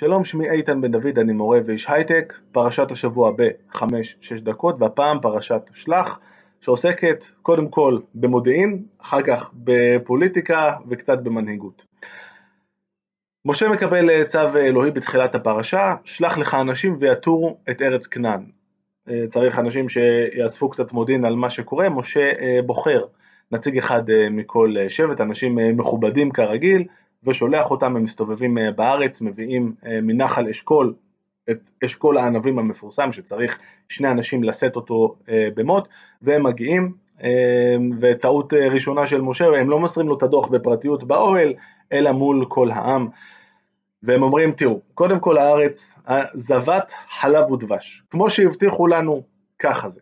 שלום, שמי איתן בן דוד, אני מורה ואיש הייטק, פרשת השבוע ב-5-6 דקות, והפעם פרשת שלח, שעוסקת קודם כל במודיעין, אחר כך בפוליטיקה וקצת במנהיגות. משה מקבל צו אלוהי בתחילת הפרשה, שלח לך אנשים ויתורו את ארץ כנען. צריך אנשים שיאספו קצת מודיעין על מה שקורה, משה בוחר נציג אחד מכל שבט, אנשים מכובדים כרגיל, ושולח אותם, הם מסתובבים אה, בארץ, מביאים אה, מנחל אשכול, את אשכול הענבים המפורסם שצריך שני אנשים לשאת אותו אה, במות, והם מגיעים, וטעות ראשונה של משה, הם לא מוסרים לו את הדוח בפרטיות באוהל, אלא מול כל העם, והם אומרים, תראו, קודם כל הארץ, זבת חלב ודבש, כמו שהבטיחו לנו, ככה זה,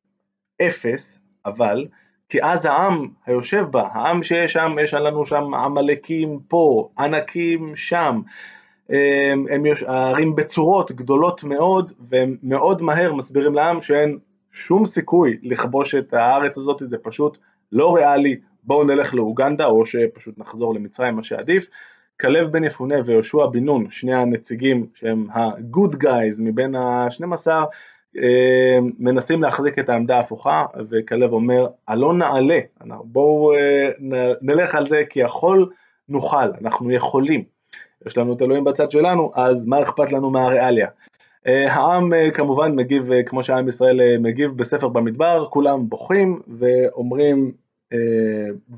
אפס, אבל כי אז העם היושב בה, העם שיש שם, יש לנו שם עמלקים פה, ענקים שם, הם, הם הערים בצורות גדולות מאוד, והם מאוד מהר מסבירים לעם שאין שום סיכוי לכבוש את הארץ הזאת, זה פשוט לא ריאלי, בואו נלך לאוגנדה, או שפשוט נחזור למצרים, מה שעדיף. כלב בן יפונה ויהושע בן נון, שני הנציגים שהם ה-good guys מבין ה-12, אה, מנסים להחזיק את העמדה ההפוכה, וכלב אומר, הלא נעלה, בואו אה, נלך על זה כי יכול נוכל, אנחנו יכולים. יש לנו את אלוהים בצד שלנו, אז מה אכפת לנו מהריאליה? אה, העם כמובן מגיב כמו שהעם ישראל מגיב בספר במדבר, כולם בוכים ואומרים,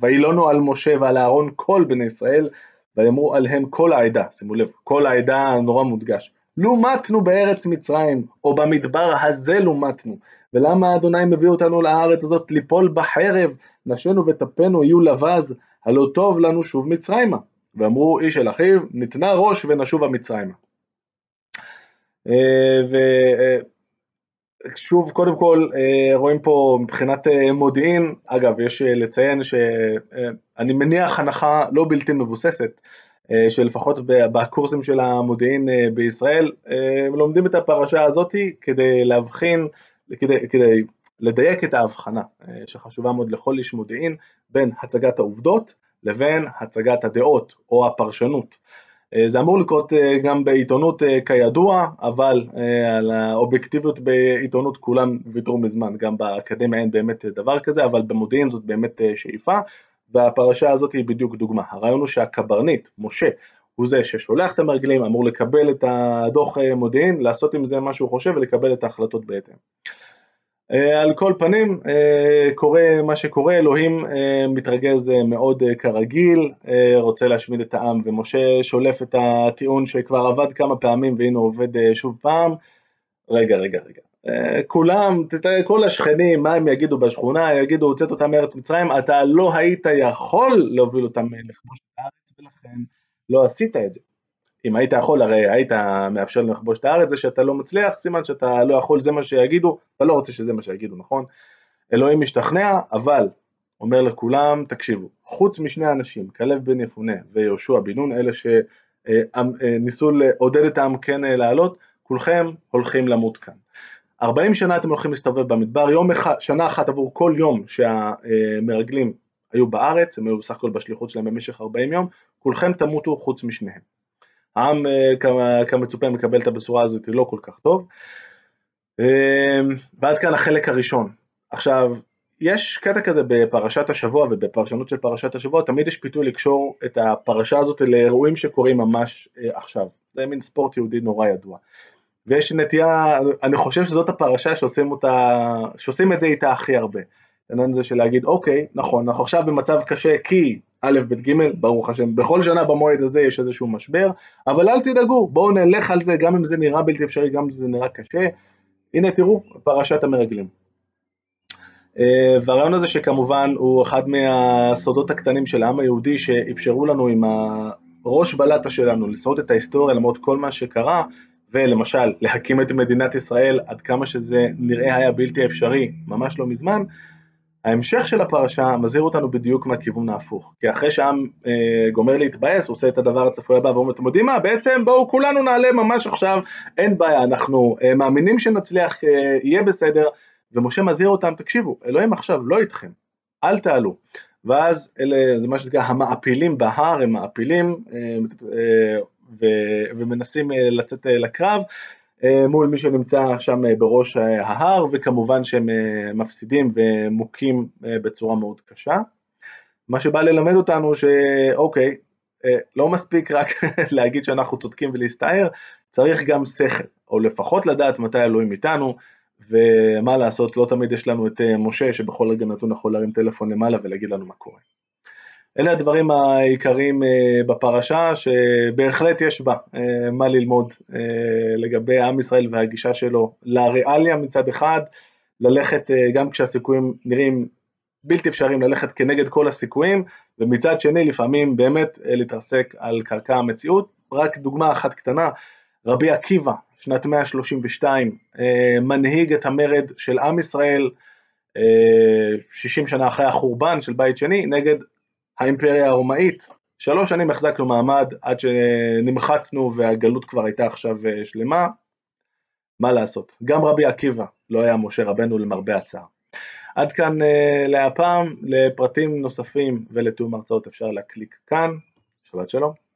וילונו על משה ועל אהרון כל בני ישראל, ויאמרו עליהם כל העדה, שימו לב, כל העדה נורא מודגש. לומתנו בארץ מצרים, או במדבר הזה לומתנו. ולמה אדוני מביא אותנו לארץ הזאת ליפול בחרב, נשינו וטפנו יהיו לבז, הלא טוב לנו שוב מצרימה. ואמרו איש אל אחיו, נתנה ראש ונשובה מצרימה. אה, ושוב, קודם כל, אה, רואים פה מבחינת אה, מודיעין, אגב, יש לציין שאני מניח הנחה לא בלתי מבוססת, אה, שלפחות בקורסים של המודיעין אה, בישראל, אה, לומדים את הפרשה הזאת כדי להבחין, כדי, כדי לדייק את ההבחנה שחשובה מאוד לכל איש מודיעין בין הצגת העובדות לבין הצגת הדעות או הפרשנות. זה אמור לקרות גם בעיתונות כידוע, אבל על האובייקטיביות בעיתונות כולם ויתרו מזמן, גם באקדמיה אין באמת דבר כזה, אבל במודיעין זאת באמת שאיפה, והפרשה הזאת היא בדיוק דוגמה. הרעיון הוא שהקברניט, משה, הוא זה ששולח את המרגלים, אמור לקבל את הדוח אה, מודיעין, לעשות עם זה מה שהוא חושב ולקבל את ההחלטות בהתאם. אה, על כל פנים, אה, קורה מה שקורה, אלוהים מתרגז מאוד כרגיל, רוצה להשמיד את העם, ומשה שולף את הטיעון שכבר עבד כמה פעמים והנה עובד שוב פעם. רגע, רגע, רגע. כולם, תסתכל, כל השכנים, מה הם יגידו בשכונה, יגידו, הוצאת אותם מארץ מצרים, אתה לא היית יכול להוביל אותם לכבוש את הארץ, ולכן לא עשית את זה. אם היית יכול, הרי היית מאפשר לכבוש את הארץ, זה שאתה לא מצליח, סימן שאתה לא יכול, זה מה שיגידו, אתה לא רוצה שזה מה שיגידו, נכון? אלוהים משתכנע, אבל אומר לכולם, תקשיבו, חוץ משני אנשים, כלב בן יפונה ויהושע בן נון, אלה שניסו לעודד את העם כן לעלות, כולכם הולכים למות כאן. 40 שנה אתם הולכים להסתובב במדבר, יום אחד, שנה אחת עבור כל יום שהמרגלים היו בארץ, הם היו בסך הכל בשליחות שלהם במשך 40 יום, כולכם תמותו חוץ משניהם. העם אה, כמצופה מקבל את הבשורה הזאת לא כל כך טוב. אה, ועד כאן החלק הראשון. עכשיו, יש קטע כזה בפרשת השבוע ובפרשנות של פרשת השבוע, תמיד יש פיתוי לקשור את הפרשה הזאת לאירועים שקורים ממש אה, עכשיו. זה מין ספורט יהודי נורא ידוע. ויש נטייה, אני חושב שזאת הפרשה שעושים אותה, שעושים את זה איתה הכי הרבה. העניין הזה של להגיד, אוקיי, נכון, אנחנו עכשיו במצב קשה כי א', ב', ג', ברוך השם, בכל שנה במועד הזה יש איזשהו משבר, אבל אל תדאגו, בואו נלך על זה, גם אם זה נראה בלתי אפשרי, גם אם זה נראה קשה. הנה תראו, פרשת המרגלים. אה, והרעיון הזה שכמובן הוא אחד מהסודות הקטנים של העם היהודי שאפשרו לנו עם הראש בלטה שלנו לשרוד את ההיסטוריה למרות כל מה שקרה, ולמשל להקים את מדינת ישראל עד כמה שזה נראה היה בלתי אפשרי ממש לא מזמן, ההמשך של הפרשה מזהיר אותנו בדיוק מהכיוון ההפוך. כי אחרי שהעם אה, גומר להתבאס, הוא עושה את הדבר הצפוי הבא ואומר, אתם יודעים מה, בעצם בואו כולנו נעלה ממש עכשיו, אין בעיה, אנחנו אה, מאמינים שנצליח, אה, יהיה בסדר, ומשה מזהיר אותם, תקשיבו, אלוהים עכשיו לא איתכם, אל תעלו. ואז אלה, זה מה שנקרא המעפילים בהר, הם מעפילים, אה, אה, ומנסים לצאת לקרב מול מי שנמצא שם בראש ההר, וכמובן שהם מפסידים ומוכים בצורה מאוד קשה. מה שבא ללמד אותנו שאוקיי, לא מספיק רק להגיד שאנחנו צודקים ולהסתער, צריך גם שכל, או לפחות לדעת מתי אלוהים איתנו, ומה לעשות, לא תמיד יש לנו את משה שבכל רגע נתון יכול להרים טלפון למעלה ולהגיד לנו מה קורה. אלה הדברים העיקריים בפרשה שבהחלט יש בה מה ללמוד לגבי עם ישראל והגישה שלו לריאליה מצד אחד, ללכת גם כשהסיכויים נראים בלתי אפשריים ללכת כנגד כל הסיכויים, ומצד שני לפעמים באמת להתרסק על קרקע המציאות. רק דוגמה אחת קטנה, רבי עקיבא, שנת 132, מנהיג את המרד של עם ישראל, 60 שנה אחרי החורבן של בית שני, נגד האימפריה הרומאית. שלוש שנים החזקנו מעמד עד שנמחצנו והגלות כבר הייתה עכשיו שלמה. מה לעשות, גם רבי עקיבא לא היה משה רבנו למרבה הצער. עד כאן להפעם, לפרטים נוספים ולתיאום הרצאות אפשר להקליק כאן, שבת שלום.